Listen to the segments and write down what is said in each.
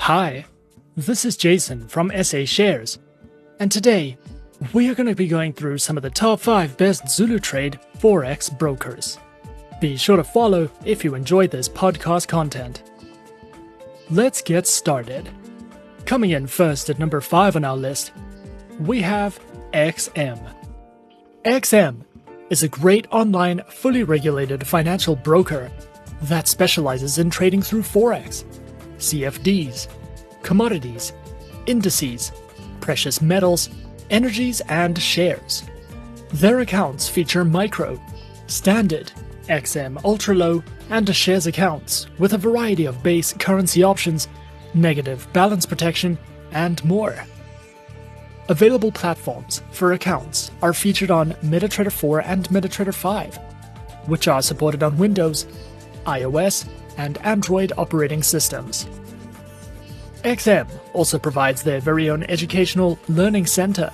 Hi, this is Jason from SA Shares, and today we are going to be going through some of the top 5 best Zulu Trade Forex brokers. Be sure to follow if you enjoyed this podcast content. Let's get started. Coming in first at number 5 on our list, we have XM. XM is a great online, fully regulated financial broker that specializes in trading through Forex, CFDs, commodities, indices, precious metals, energies, and shares. Their accounts feature micro, standard, XM ultra low, and shares accounts with a variety of base currency options, negative balance protection, and more. Available platforms for accounts are featured on MetaTrader 4 and MetaTrader 5, which are supported on Windows, iOS, and Android operating systems. XM also provides their very own educational learning center,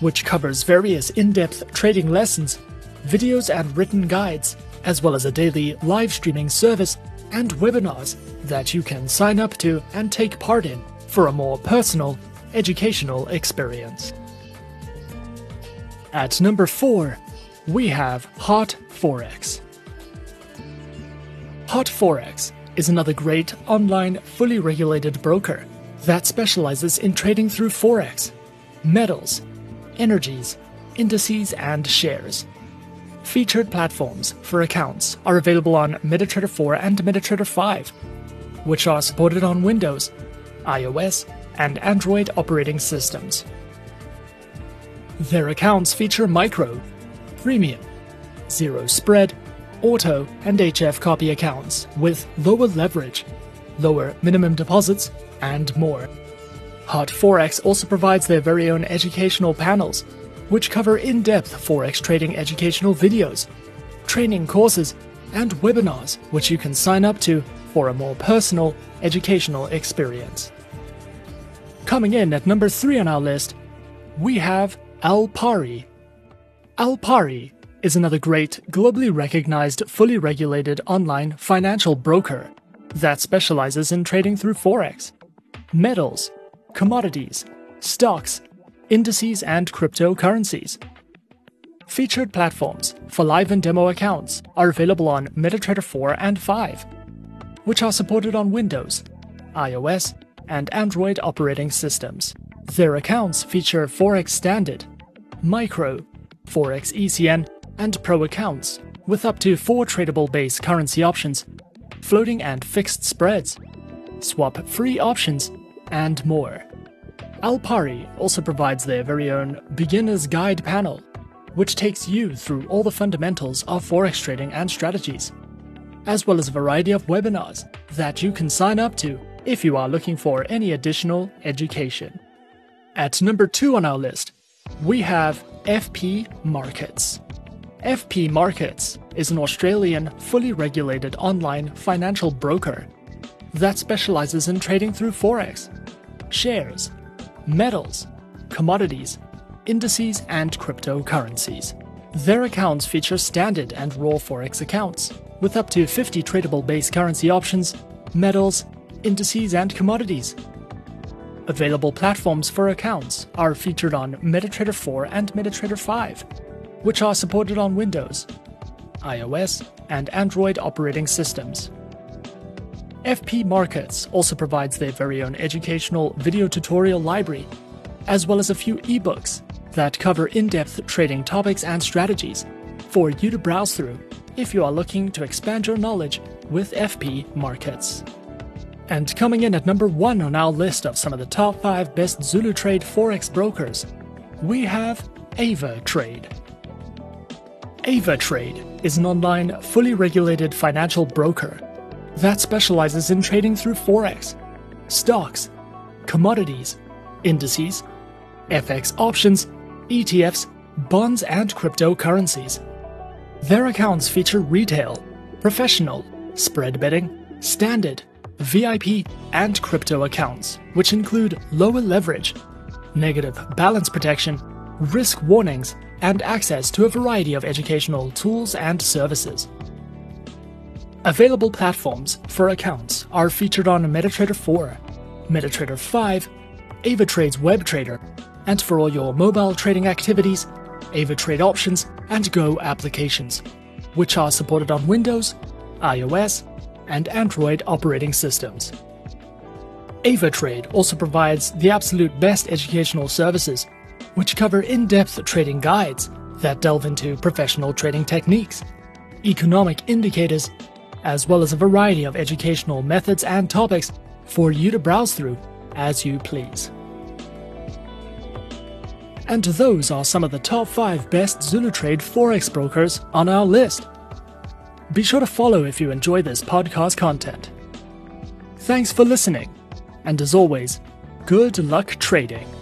which covers various in depth trading lessons, videos, and written guides, as well as a daily live streaming service and webinars that you can sign up to and take part in for a more personal, educational experience. At number 4, we have Hot Forex. Hot Forex is another great online, fully regulated broker that specializes in trading through Forex, metals, energies, indices, and shares. Featured platforms for accounts are available on MetaTrader 4 and MetaTrader 5, which are supported on Windows, iOS, and Android operating systems. Their accounts feature micro, premium, zero spread, auto, and HF copy accounts with lower leverage, lower minimum deposits, and more. Hot Forex also provides their very own educational panels, which cover in depth Forex trading educational videos, training courses, and webinars, which you can sign up to for a more personal, educational experience. Coming in at number 3 on our list, we have Alpari. Alpari is another great, globally recognized, fully regulated online financial broker that specializes in trading through Forex, metals, commodities, stocks, indices, and cryptocurrencies. Featured platforms for live and demo accounts are available on MetaTrader 4 and 5, which are supported on Windows, iOS, and Android operating systems. Their accounts feature Forex Standard, Micro, Forex ECN, and Pro accounts, with up to four tradable base currency options, floating and fixed spreads, swap free options, and more. Alpari also provides their very own Beginner's Guide panel, which takes you through all the fundamentals of Forex trading and strategies, as well as a variety of webinars that you can sign up to if you are looking for any additional education. At number two on our list, we have FP Markets. FP Markets is an Australian fully regulated online financial broker that specializes in trading through Forex, shares, metals, commodities, indices, and cryptocurrencies. Their accounts feature standard and raw Forex accounts, with up to 50 tradable base currency options, metals, indices, and commodities. Available platforms for accounts are featured on MetaTrader 4 and MetaTrader 5, which are supported on Windows, iOS, and Android operating systems. FP Markets also provides their very own educational video tutorial library, as well as a few ebooks that cover in depth trading topics and strategies for you to browse through if you are looking to expand your knowledge with FP Markets. And coming in at number one on our list of some of the top 5 best Zulu Trade Forex brokers, we have Ava Trade. Ava Trade is an online, fully regulated financial broker that specializes in trading through Forex, stocks, commodities, indices, FX options, ETFs, bonds, and cryptocurrencies. Their accounts feature retail, professional, spread betting, standard, VIP, and crypto accounts, which include lower leverage, negative balance protection, risk warnings, and access to a variety of educational tools and services. Available platforms for accounts are featured on MetaTrader 4, MetaTrader 5, AvaTrade's WebTrader, and for all your mobile trading activities, AvaTrade Options and Go applications, which are supported on Windows, iOS, and Android operating systems. AvaTrade also provides the absolute best educational services, which cover in depth trading guides that delve into professional trading techniques, economic indicators, as well as a variety of educational methods and topics for you to browse through as you please. And those are some of the top 5 best ZuluTrade Forex brokers on our list. Be sure to follow if you enjoy this podcast content. Thanks for listening, and as always, good luck trading.